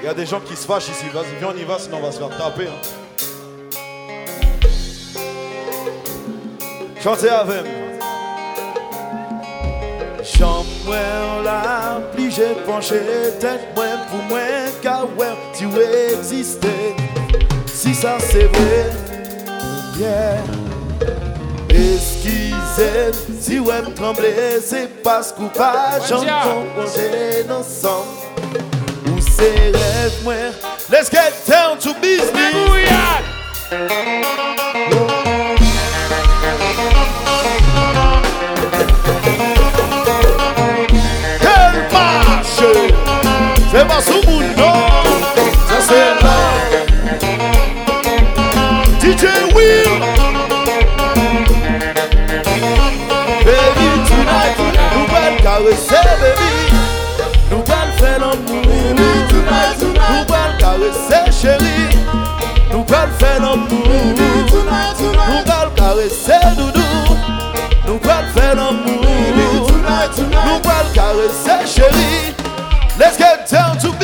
Il y a des gens qui se fâchent ici. Vas-y, viens, on y va, sinon on va se faire taper. Hein. Chantez avec moi. Chambre la pli j'ai penché tête moi pour moi car ouais tu existais si ça c'est vrai yeah Eskize, si wèm tremble, se pas kou pa jan Kon konjele nan san Ou se rev mwen Let's get down to business. Mwen mou yad pral fè l'amou Nou pral karese doudou. Nou pral fè l'amou Nou pral karese chéri. Let's get down to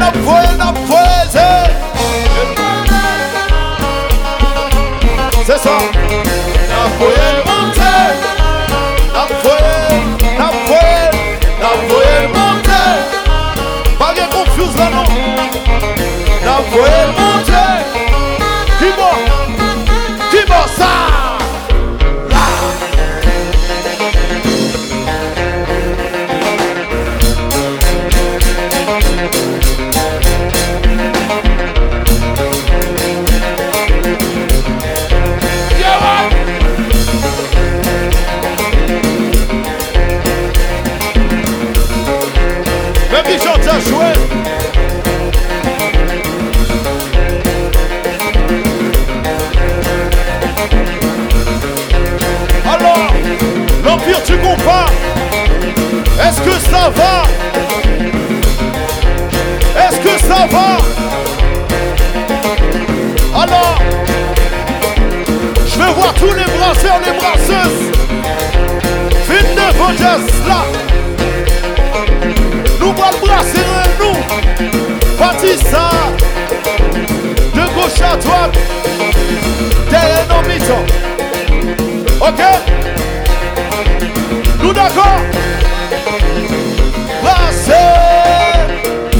up for chante à jouer. Alors, l'Empire, tu comprends Est-ce que ça va? Est-ce que ça va? Alors, je vais voir tous les brasseurs, les brasseuses. Fin de vos là. Bâtissa. De gauche à droite. Derrière nos mitons. Ok. Nous d'accord. Brasser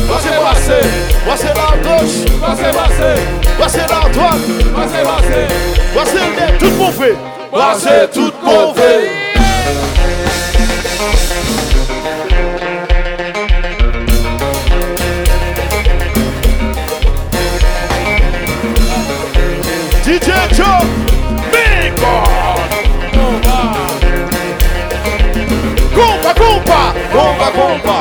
Brasser, brasser Brasser la gauche. Passez, passez, Brasser la droite. Passez, passez. Brasser le nez, tout mon DJ Joe Bingo! Cumpa, cumpa Cumpa, cumpa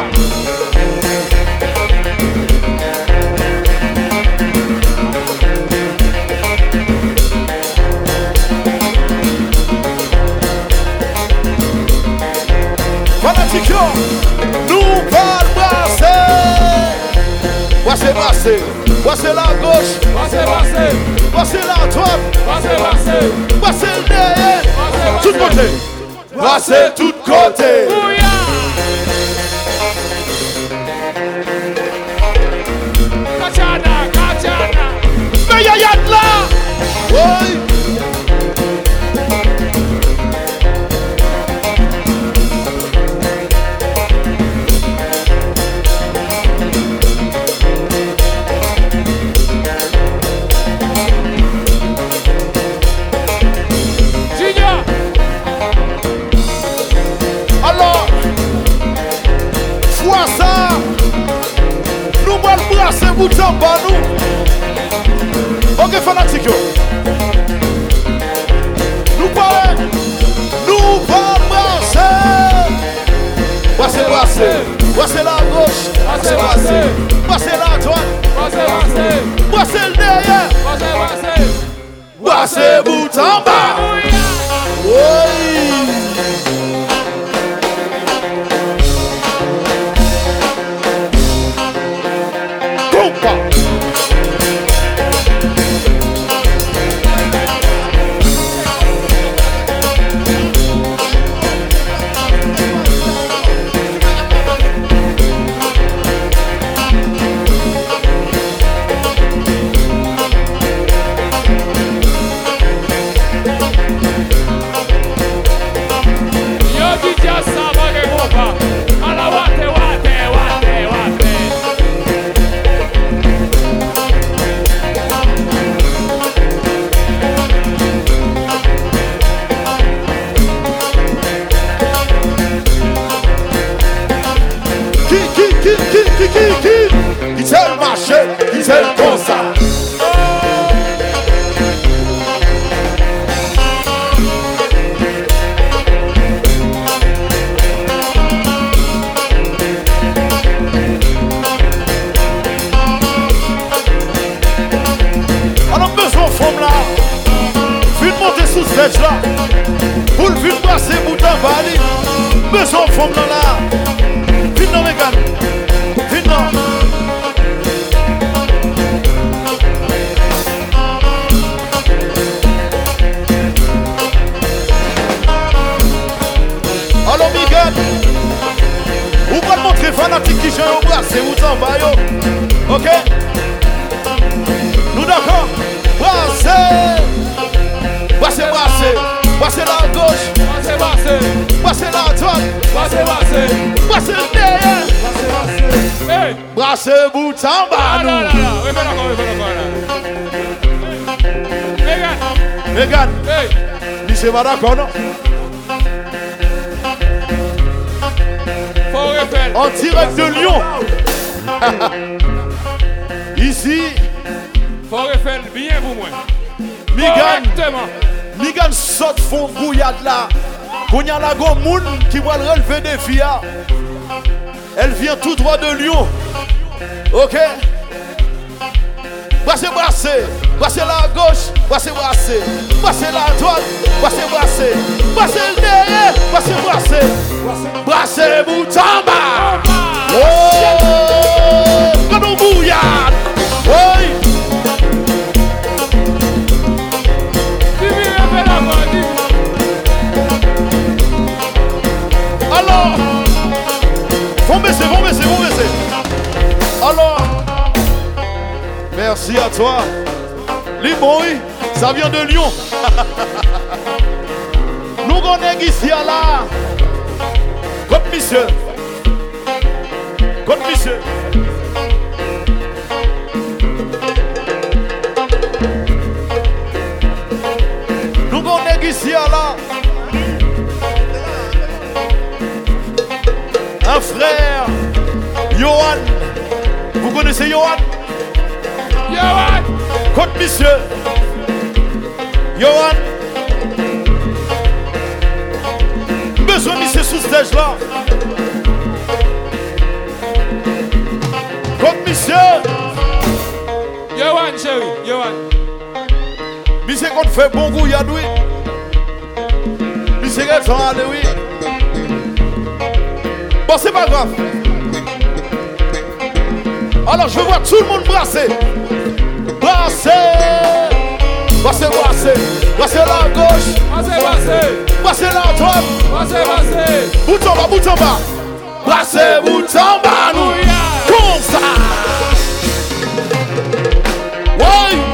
Fanaticão No Barbacê Vai ser parceiro Passez la gauche, passez, passez. Passez la droite, passez, passez. Passez le derrière, tout côté. Passez tout côté. boutan ba nou. Ok fanatik yo. Nou pale Nou pa brase. Brase brase. Brase la goche Brase brase. Brase la droite Brase brase. Brase l derye Brase brase. Brase boutan ba yo. Ok? Nous d'accord? Brassez Brassez, brassez Brassez la gauche! Passez, passez, Brassez la droite! Passez, passez. Brassez le derrière! Hey. Brassez bout en bas nous. ni c'est pas d'accord non? En direct de Lyon Ici, Faut refaire bien pour moi. Correctement. Megan saute fond bouillade là. Qu'on y a la gomme moun qui va le relever des filles. Elle vient tout droit de Lyon. Ok? Brassez, brassez. Brassez la gauche Brassez, brassez. Brassez la droite Brassez, brassez. Brassez le derrière Brassez, brassez. Brassez bas Oh vont baisser, vont baisser, vont baisser. Alors, merci à toi. Limon, oui, ça vient de Lyon. Nous connaissons ici à là. Comme monsieur. Comme monsieur. Johan. Vous connaissez Johan? Johan Côte Monsieur. Johan. Besoin de ce sous là. Côte Monsieur. Johan, chéri, Johan. Monsieur, qu'on fait bon goût, Yadoui. Monsieur, qu'elle s'en allait, oui. Bon, c'est pas grave. Alors, je veux voir tout le monde brasser. Brasser. Brasser, brasser. Brasser la gauche. Brassez, brassez. Brasser la droite. Brassez, brassez. Bout en bas, bout en bas. Brasser, bout en bas, nous. Comme ça. Ouais.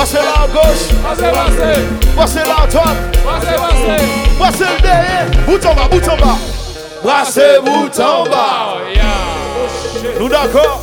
Brasser. Brasser la gauche. Brassez, brassez. Brasser la droite. Brassez, brassez. Brasser le derrière. Bout en bas, bout en bas. Brasser, bout en bas. Nous d'accord